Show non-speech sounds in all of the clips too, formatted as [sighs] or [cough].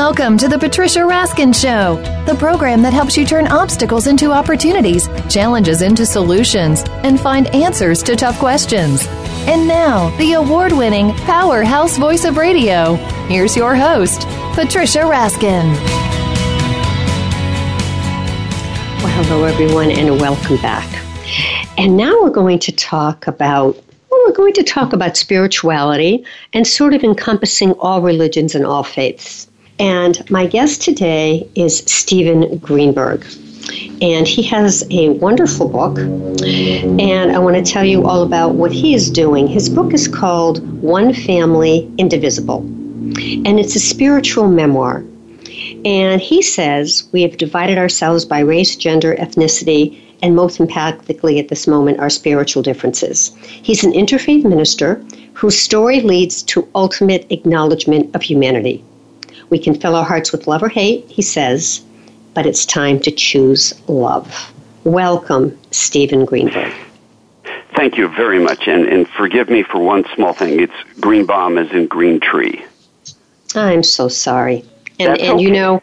Welcome to the Patricia Raskin Show, the program that helps you turn obstacles into opportunities, challenges into solutions, and find answers to tough questions. And now, the award winning powerhouse voice of radio. Here's your host, Patricia Raskin. Well, hello, everyone, and welcome back. And now we're going to talk about well, we're going to talk about spirituality and sort of encompassing all religions and all faiths. And my guest today is Steven Greenberg. And he has a wonderful book. And I want to tell you all about what he is doing. His book is called One Family Indivisible. And it's a spiritual memoir. And he says we have divided ourselves by race, gender, ethnicity, and most emphatically at this moment, our spiritual differences. He's an interfaith minister whose story leads to ultimate acknowledgement of humanity. We can fill our hearts with love or hate, he says, but it's time to choose love. Welcome, Steven Greenberg. Thank you very much, and, and forgive me for one small thing. It's green bomb as in green tree. I'm so sorry. And, That's and okay. you know,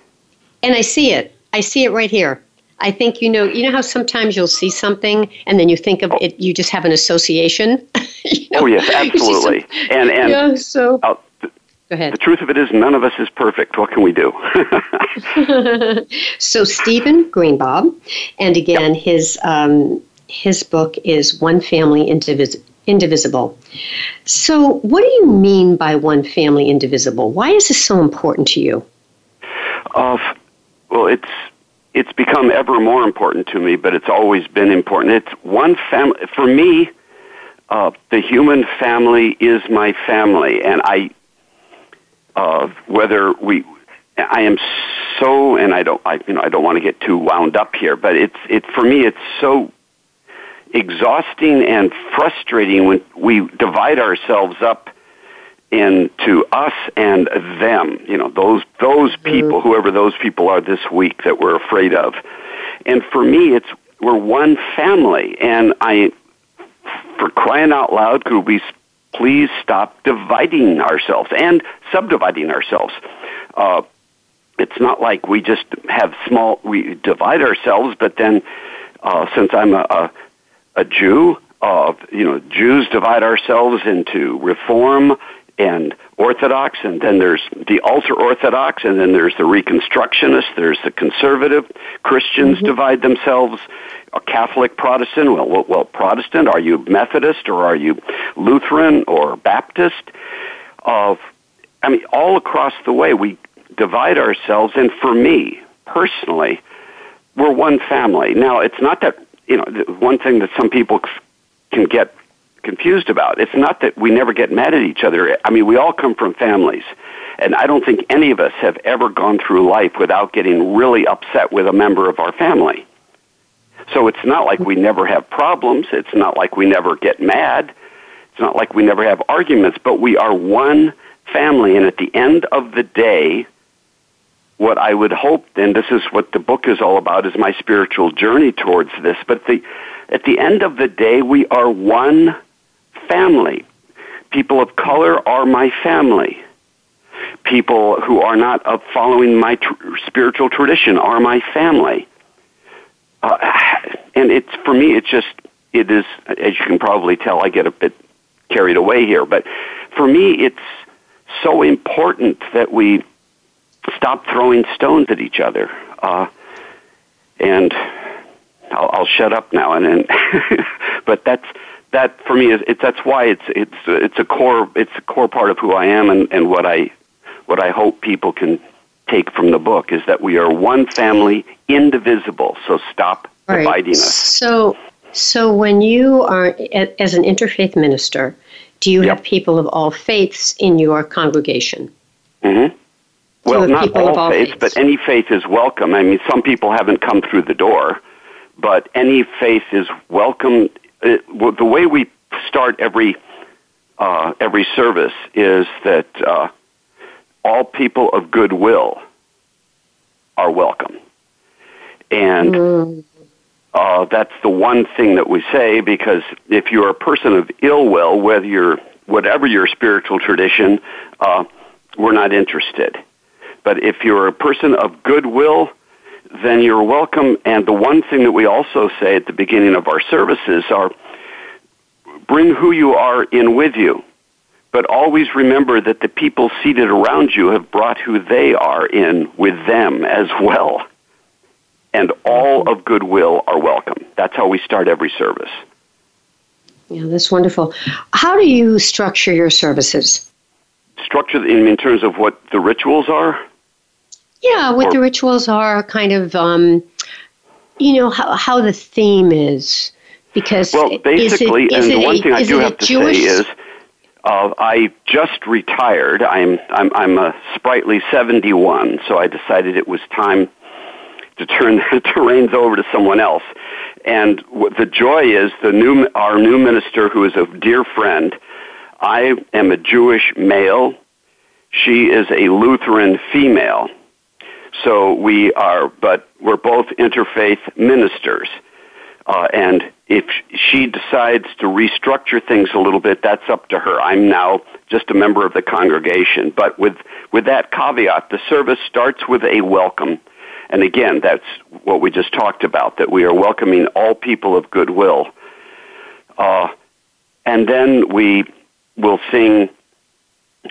and I see it. I see it right here. I think you know. You know how sometimes you'll see something and then you think of it. You just have an association. [laughs] you know? Oh yes, [laughs] absolutely. And and yeah. So uh, go ahead. the truth of it is, none of us is perfect. What can we do? [laughs] so Steven Greenebaum, and again his um, his book is One Family Indivis- Indivisible. So what do you mean by one family indivisible? Why is this so important to you? uh, well, it's it's become ever more important to me, but it's always been important. It's one family for me. Uh, the human family is my family, and I, uh, whether we, I am so, and I don't, I, you know, I don't want to get too wound up here, but it's, it for me, it's so exhausting and frustrating when we divide ourselves up into us and them. You know, those those people, whoever those people are this week that we're afraid of. And for me, it's we're one family, and I, for crying out loud, could we please stop dividing ourselves and subdividing ourselves? Uh, it's not like we just have small we divide ourselves, but then uh, since I'm a, a, a Jew, uh, you know, Jews divide ourselves into Reform and Orthodox, and then there's the ultra Orthodox, and then there's the Reconstructionists, there's the conservative. Christians mm-hmm. divide themselves. A Catholic, Protestant. Well, well, well, Protestant. Are you Methodist or are you Lutheran or Baptist? Of, I mean, all across the way we divide ourselves. And for me personally, we're one family. Now, it's not that you know one thing that some people can get confused about. It's not that we never get mad at each other. I mean, we all come from families. And I don't think any of us have ever gone through life without getting really upset with a member of our family. So it's not like we never have problems. It's not like we never get mad. It's not like we never have arguments, but we are one family. And at the end of the day, what I would hope, and this is what the book is all about, is my spiritual journey towards this. But the, at the end of the day, we are one family. People of color are my family. People who are not uh, following my tr- spiritual tradition are my family. Uh, and it's for me, it's just it is as you can probably tell, I get a bit carried away here, but for me, it's so important that we stop throwing stones at each other. Uh, and I'll, I'll shut up now. And then, [laughs] but that's that for me is it's that's why it's it's it's a core it's a core part of who I am and, and what I what I hope people can take from the book is that we are one family, indivisible. So stop Right. dividing us. So, so when you are as an interfaith minister, do you Yep. have people of all faiths in your congregation? hmm Well, not all, all faiths, faiths? but any faith is welcome. I mean, some people haven't come through the door, but any faith is welcome. Uh, well, the way we start every uh, every service is that uh, all people of goodwill are welcome, and Mm, uh, that's the one thing that we say because if you're a person of ill will, whether you're whatever your spiritual tradition, uh, we're not interested. But if you're a person of goodwill, then you're welcome. And the one thing that we also say at the beginning of our services are bring who you are in with you. But always remember that the people seated around you have brought who they are in with them as well. And all of goodwill are welcome. That's how we start every service. Yeah, that's wonderful. How do you structure your services? Structure in, in terms of what the rituals are? Yeah, what or, the rituals are, kind of, um, you know, how, how the theme is. Because well, basically, it, and the one a, thing I do have to Jewish... say is, uh, I just retired. I'm I'm I'm a sprightly 71, so I decided it was time to turn [laughs] the reins over to someone else. And the joy is the new our new minister, who is a dear friend. I am a Jewish male. She is a Lutheran female. So we are, but we're both interfaith ministers. Uh, and if she decides to restructure things a little bit, that's up to her. I'm now just a member of the congregation. But with, with that caveat, the service starts with a welcome. And again, that's what we just talked about, that we are welcoming all people of goodwill. Uh, and then we will sing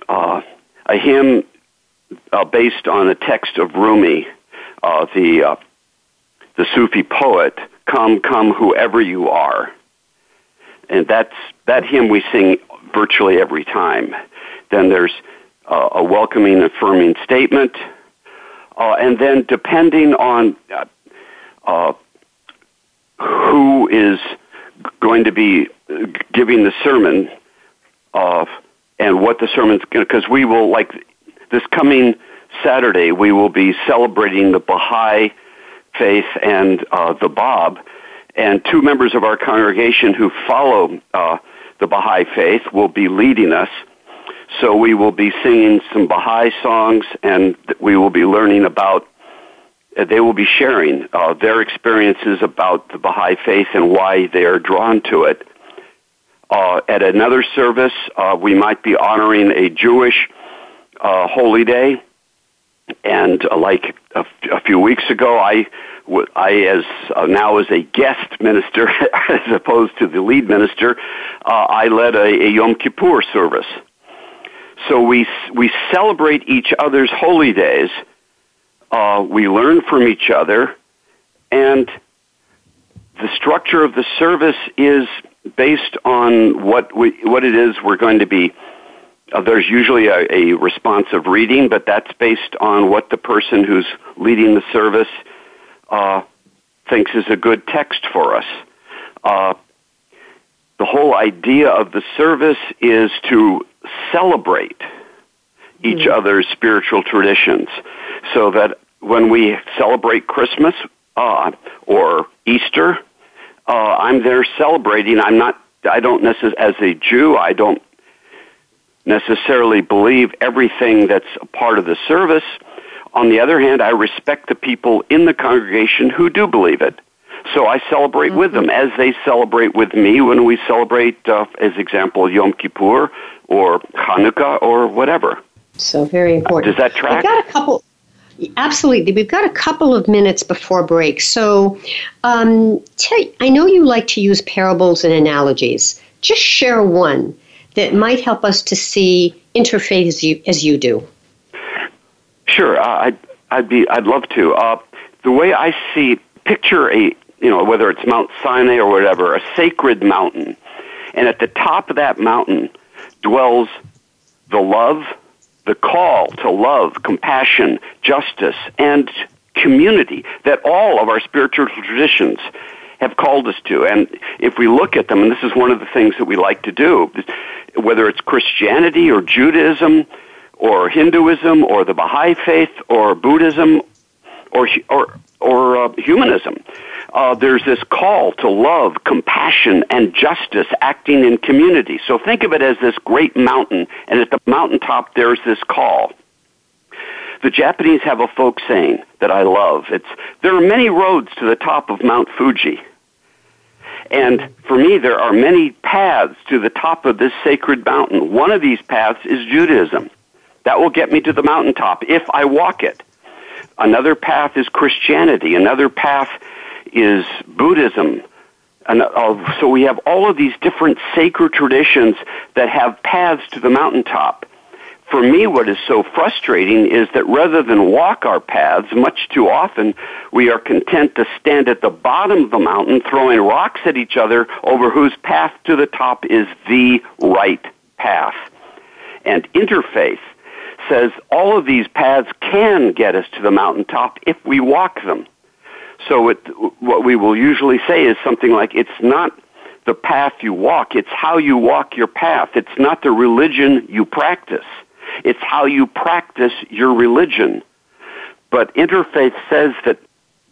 uh, a hymn uh, based on a text of Rumi, uh, the uh, the Sufi poet. Come, come, whoever you are, and that's that hymn we sing virtually every time. Then there's uh, a welcoming, affirming statement, uh, and then depending on uh, who is going to be giving the sermon, of and what the sermon's because we will like this coming Saturday, we will be celebrating the Baha'i faith and uh, the Bab, and two members of our congregation who follow uh, the Baha'i faith will be leading us. So we will be singing some Baha'i songs, and we will be learning about. Uh, they will be sharing uh, their experiences about the Baha'i faith and why they are drawn to it. Uh, at another service, uh, we might be honoring a Jewish uh, holy day. And uh, like a, few weeks ago, I, I as uh, now as a guest minister, [laughs] as opposed to the lead minister, uh, I led a, a Yom Kippur service. So we we celebrate each other's holy days. Uh, we learn from each other, and the structure of the service is based on what we what it is we're going to be uh, there's usually a, a responsive reading, but that's based on what the person who's leading the service uh, thinks is a good text for us. Uh, the whole idea of the service is to celebrate each mm-hmm. other's spiritual traditions, so that when we celebrate Christmas uh, or Easter, uh, I'm there celebrating. I'm not. I don't necessarily, as a Jew, I don't necessarily believe everything that's a part of the service. On the other hand, I respect the people in the congregation who do believe it. So I celebrate mm-hmm. with them as they celebrate with me when we celebrate, uh, as example, Yom Kippur or Hanukkah or whatever. So very important. Does that track? I've got a couple. Absolutely. We've got a couple of minutes before break. So um, I know you like to use parables and analogies. Just share one that might help us to see interfaith as you, as you do? Sure, I'd, I'd be, I'd love to. Uh, the way I see, picture a, you know, whether it's Mount Sinai or whatever, a sacred mountain, and at the top of that mountain dwells the love, the call to love, compassion, justice, and community that all of our spiritual traditions have called us to. And if we look at them, and this is one of the things that we like to do, whether it's Christianity or Judaism or Hinduism or the Baha'i faith or Buddhism or or or uh, humanism. Uh, there's this call to love, compassion, and justice acting in community. So think of it as this great mountain, and at the mountaintop there's this call. The Japanese have a folk saying that I love. It's there are many roads to the top of Mount Fuji. And for me, there are many paths to the top of this sacred mountain. One of these paths is Judaism. That will get me to the mountaintop if I walk it. Another path is Christianity. Another path is Buddhism. And, uh, so we have all of these different sacred traditions that have paths to the mountaintop. For me, what is so frustrating is that rather than walk our paths, much too often we are content to stand at the bottom of the mountain throwing rocks at each other over whose path to the top is the right path. And interfaith says all of these paths can get us to the mountaintop if we walk them. So it, what we will usually say is something like, it's not the path you walk, it's how you walk your path. It's not the religion you practice. It's how you practice your religion. But interfaith says that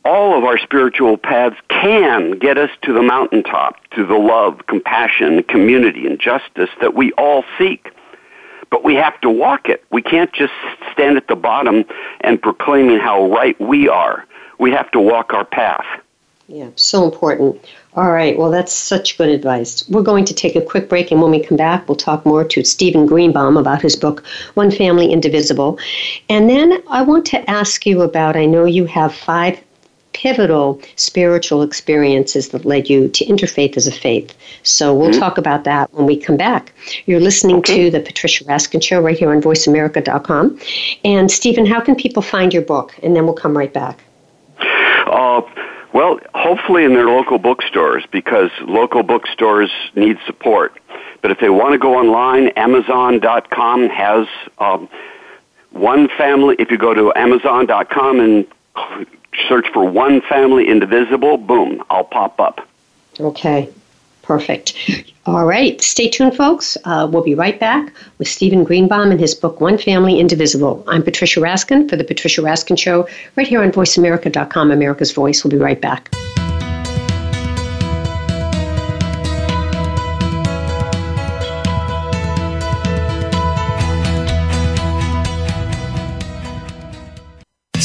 all of our spiritual paths can get us to the mountaintop, to the love, compassion, community, and justice that we all seek. But we have to walk it. We can't just stand at the bottom and proclaiming how right we are. We have to walk our path. Yeah, so important. All right, well, that's such good advice. We're going to take a quick break, and when we come back, we'll talk more to Steven Greenebaum about his book, One Family Indivisible. And then I want to ask you about I know you have five pivotal spiritual experiences that led you to interfaith as a faith. So we'll mm-hmm. talk about that when we come back. You're listening okay. to the Patricia Raskin Show right here on VoiceAmerica.com. And Steven, how can people find your book? And then we'll come right back. Uh, well, hopefully in their local bookstores because local bookstores need support. But if they want to go online, Amazon.com has um, one family. If you go to Amazon.com and search for one family indivisible, boom, I'll pop up. Okay, perfect. All right, stay tuned, folks. Uh, we'll be right back with Steven Greenebaum and his book, One Family Indivisible. I'm Patricia Raskin for The Patricia Raskin Show, right here on VoiceAmerica.com, America's Voice. We'll be right back.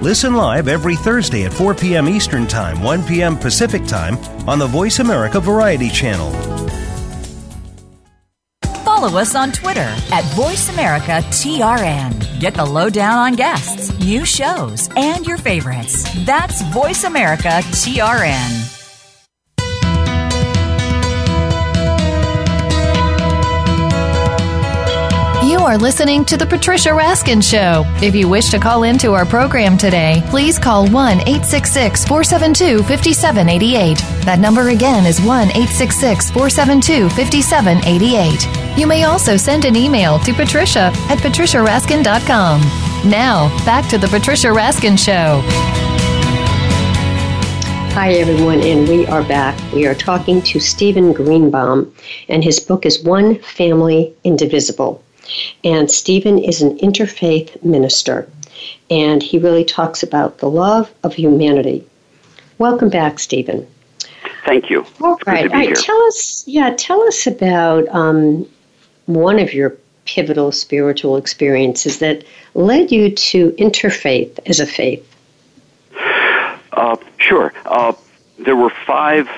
Listen live every Thursday at 4 p.m. Eastern Time, 1 p.m. Pacific Time on the Voice America Variety Channel. Follow us on Twitter at VoiceAmericaTRN. Get the lowdown on guests, new shows, and your favorites. That's VoiceAmericaTRN. You are listening to The Patricia Raskin Show. If you wish to call into our program today, please call 1 866 472 5788. That number again is 1 866 472 5788. You may also send an email to patricia at patriciaraskin.com. Now, back to The Patricia Raskin Show. Hi, everyone, and we are back. We are talking to Steven Greenebaum, and his book is One Family Indivisible. And Steven is an interfaith minister, and he really talks about the love of humanity. Welcome back, Steven. Thank you. All right. All right. Tell us, yeah, tell us about um, one of your pivotal spiritual experiences that led you to interfaith as a faith. Uh, sure. Uh, there were five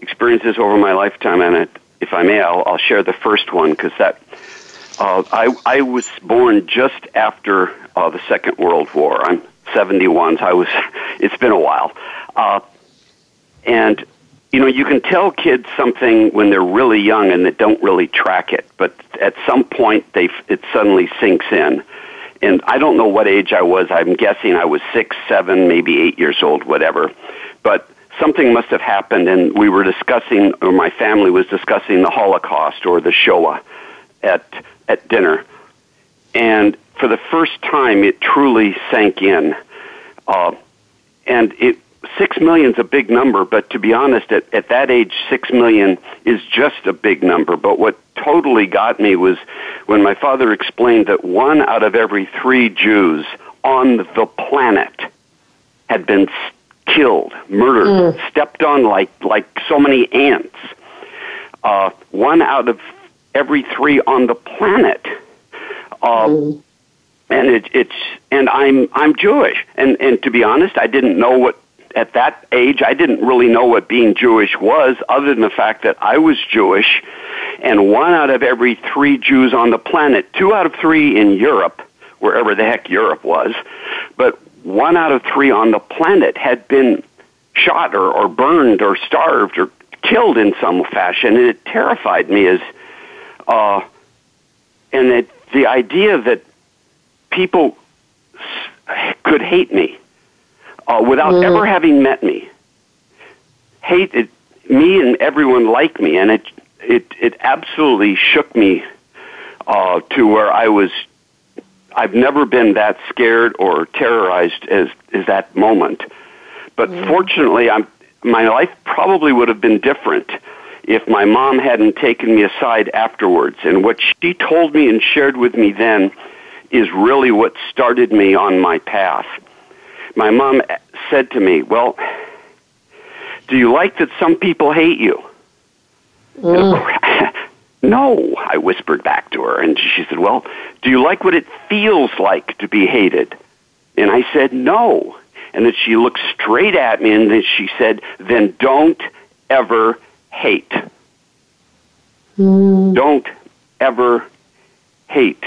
experiences over my lifetime, and if I may, I'll, I'll share the first one because that Uh, I, I was born just after uh, the Second World War. I'm 71, so I was, [laughs] it's been a while. Uh, and, you know, you can tell kids something when they're really young and they don't really track it, but at some point they, it suddenly sinks in. And I don't know what age I was. I'm guessing I was six, seven, maybe eight years old, whatever. But something must have happened, and we were discussing, or my family was discussing the Holocaust or the Shoah at at dinner, and for the first time, it truly sank in. Uh, and it six million is a big number, but to be honest, at, at that age, six million is just a big number. But what totally got me was when my father explained that one out of every three Jews on the planet had been killed, murdered, mm. stepped on like like so many ants. Uh, one out of every three on the planet. Uh, mm. And it, it's and I'm I'm Jewish, and and to be honest, I didn't know what at that age I didn't really know what being Jewish was, other than the fact that I was Jewish, and one out of every three Jews on the planet, two out of three in Europe, wherever the heck Europe was, but one out of three on the planet had been shot or, or burned or starved or killed in some fashion, and it terrified me as, uh, and it, the idea that people could hate me uh, without mm. ever having met me, hate it, me and everyone like me, and it it it absolutely shook me uh, to where I was I've never been that scared or terrorized as as that moment. But mm. fortunately, I'm my life probably would have been different if my mom hadn't taken me aside afterwards. And what she told me and shared with me then is really what started me on my path. My mom said to me, "Well, do you like that some people hate you?" Mm. [laughs] No, I whispered back to her, and she said, Well, do you like what it feels like to be hated? And I said, No. And then she looked straight at me and then she said, Then don't ever hate. Mm. Don't ever hate.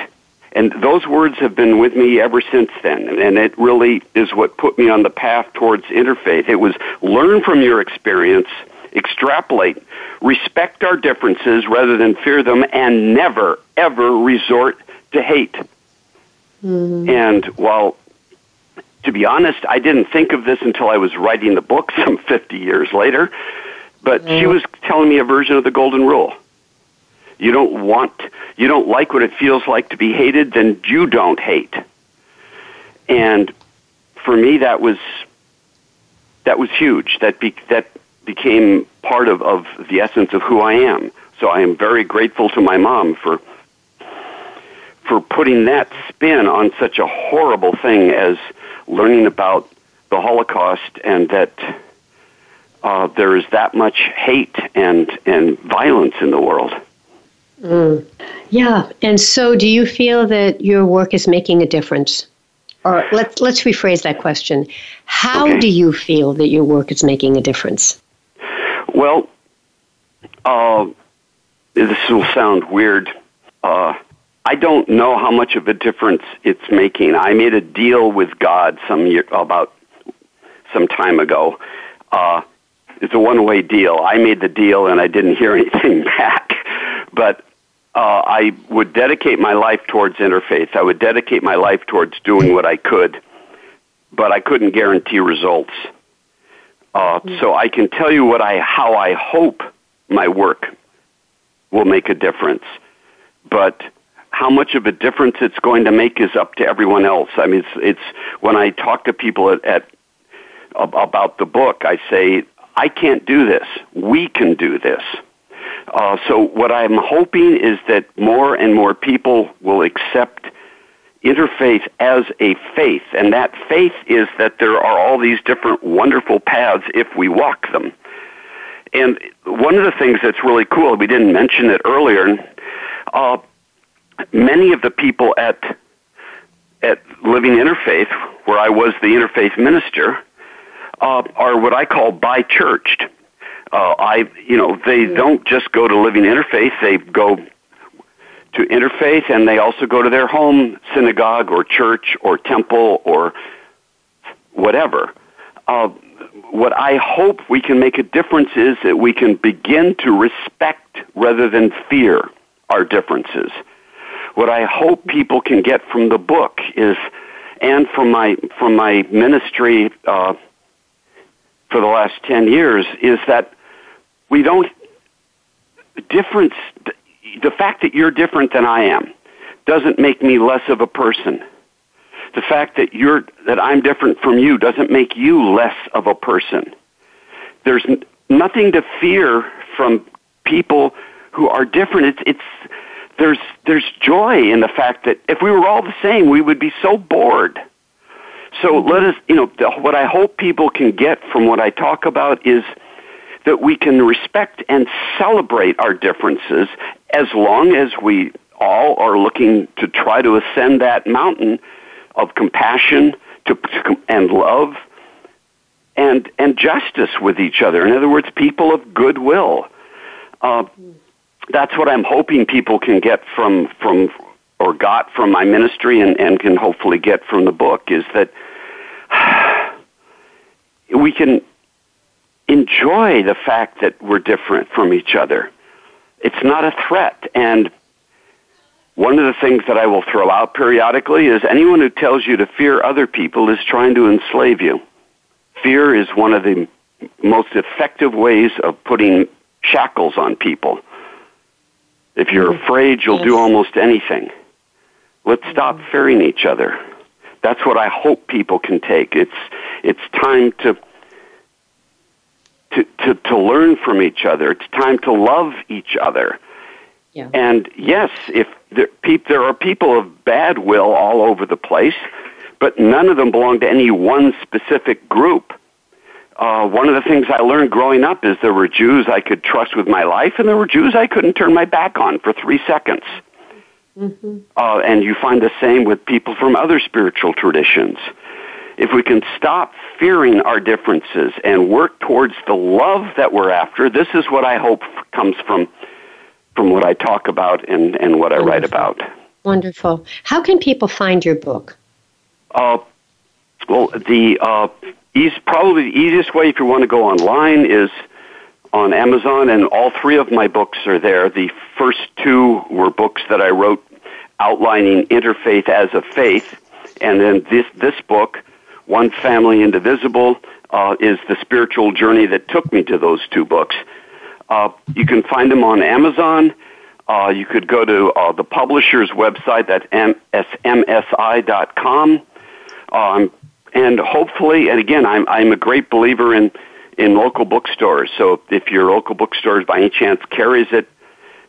And those words have been with me ever since then. And it really is what put me on the path towards interfaith. It was learn from your experience extrapolate, respect our differences rather than fear them, and never, ever resort to hate. Mm-hmm. And while, to be honest, I didn't think of this until I was writing the book [laughs] some 50 years later, but mm-hmm. she was telling me a version of the Golden Rule. You don't want, you don't like what it feels like to be hated, then you don't hate. And for me, that was that was huge. That be, that became part of, of the essence of who I am. So I am very grateful to my mom for for putting that spin on such a horrible thing as learning about the Holocaust and that uh, there is that much hate and, and violence in the world. Mm. Yeah, and so do you feel that your work is making a difference? Or let's let's rephrase that question. How okay. do you feel that your work is making a difference? Well, uh, this will sound weird. Uh, I don't know how much of a difference it's making. I made a deal with God some year about some time ago. Uh, it's a one-way deal. I made the deal and I didn't hear [laughs] anything back. But uh, I would dedicate my life towards interfaith. I would dedicate my life towards doing what I could, but I couldn't guarantee results. Uh, so I can tell you what I how I hope my work will make a difference, but how much of a difference it's going to make is up to everyone else. I mean, it's, it's when I talk to people at, at about the book, I say I can't do this. We can do this. Uh, so what I'm hoping is that more and more people will accept interfaith as a faith, and that faith is that there are all these different wonderful paths if we walk them. And one of the things that's really cool, we didn't mention it earlier, uh, many of the people at at Living Interfaith, where I was the interfaith minister, uh, are what I call bi-churched. Uh, I, you know, they don't just go to Living Interfaith; they go to interfaith, and they also go to their home synagogue or church or temple or whatever. Uh, what I hope we can make a difference is that we can begin to respect rather than fear our differences. What I hope people can get from the book is, and from my from my ministry uh, for the last ten years, is that we don't difference. The fact that you're different than I am doesn't make me less of a person the fact that you're that I'm different from you doesn't make you less of a person. There's nothing to fear from people who are different. It's it's there's there's joy in the fact that if we were all the same, we would be so bored. So let us, you know, what I hope people can get from what I talk about is that we can respect and celebrate our differences as long as we all are looking to try to ascend that mountain of compassion to, to, and love and and justice with each other. In other words, people of goodwill. Uh, that's what I'm hoping people can get from from or got from my ministry and, and can hopefully get from the book is that [sighs] we can enjoy the fact that we're different from each other. It's not a threat and one of the things that I will throw out periodically is anyone who tells you to fear other people is trying to enslave you. Fear is one of the most effective ways of putting shackles on people. If you're mm-hmm. afraid, you'll yes. do almost anything. Let's stop fearing each other. That's what I hope people can take. It's it's time to to to, to learn from each other. It's time to love each other. Yeah. And yes, if there, pe- there are people of bad will all over the place, but none of them belong to any one specific group. Uh, one of the things I learned growing up is there were Jews I could trust with my life, and there were Jews I couldn't turn my back on for three seconds. Mm-hmm. Uh, and you find the same with people from other spiritual traditions. If we can stop fearing our differences and work towards the love that we're after, this is what I hope comes from from what I talk about and, and what Wonderful. I write about. Wonderful. How can people find your book? Uh, well, the uh, easy, probably the easiest way if you want to go online is on Amazon, and all three of my books are there. The first two were books that I wrote outlining interfaith as a faith, and then this this book, One Family Indivisible, uh, is the spiritual journey that took me to those two books. Uh, you can find them on Amazon. Uh, you could go to uh, the publisher's website, that's smsi.com. Um, and hopefully, and again, I'm, I'm a great believer in, in local bookstores. So if your local bookstore by any chance carries it,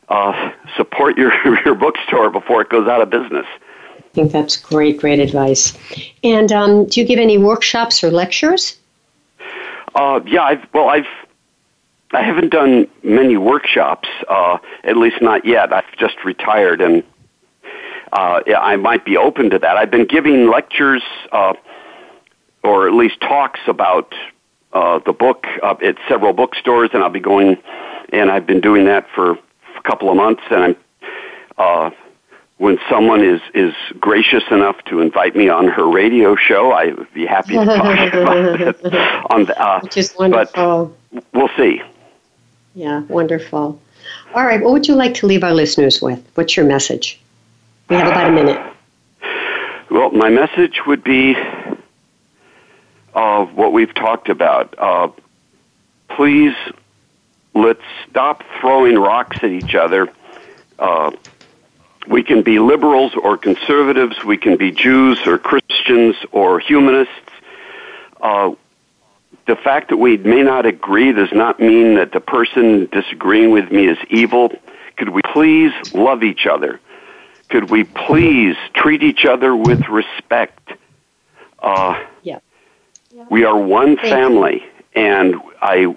uh, support your, [laughs] your bookstore before it goes out of business. I think that's great, great advice. And um, do you give any workshops or lectures? Uh, yeah, I've, well, I've I haven't done many workshops, uh, at least not yet. I've just retired, and uh, I might be open to that. I've been giving lectures, uh, or at least talks about uh, the book uh, at several bookstores, and I'll be going. And I've been doing that for a couple of months, and I'm. Uh, when someone is is gracious enough to invite me on her radio show, I would be happy to talk [laughs] about it. On the, uh, Which is wonderful. But we'll see. Yeah, wonderful. All right, what would you like to leave our listeners with? What's your message? We have about a minute. Well, my message would be uh, what we've talked about. Uh, please, let's stop throwing rocks at each other. Uh, we can be liberals or conservatives. We can be Jews or Christians or humanists. Uh, the fact that we may not agree does not mean that the person disagreeing with me is evil. Could we please love each other? Could we please treat each other with respect? Uh, yeah. We are one Thank family, you. and I.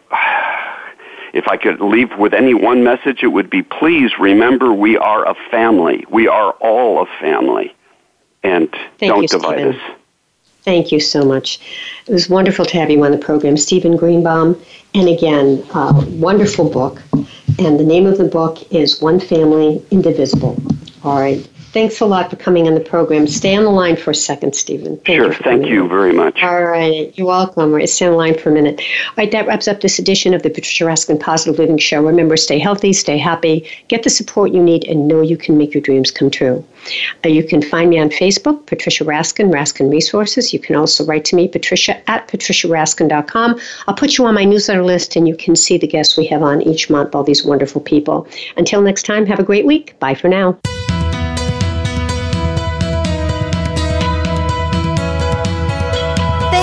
If I could leave with any one message, it would be please remember we are a family. We are all a family. And Thank don't you, divide Steven. us. Thank you so much. It was wonderful to have you on the program, Steven Greenebaum. And again, uh, wonderful book. And the name of the book is One Family Indivisible All right. Thanks a lot for coming on the program. Stay on the line for a second, Steven. Thank sure. You thank you very much. All right. You're welcome. Right. Stay on the line for a minute. All right. That wraps up this edition of the Patricia Raskin Positive Living Show. Remember, stay healthy, stay happy, get the support you need, and know you can make your dreams come true. Uh, you can find me on Facebook, Patricia Raskin, Raskin Resources. You can also write to me, Patricia at patriciaraskin.com. I'll put you on my newsletter list, and you can see the guests we have on each month, all these wonderful people. Until next time, have a great week. Bye for now.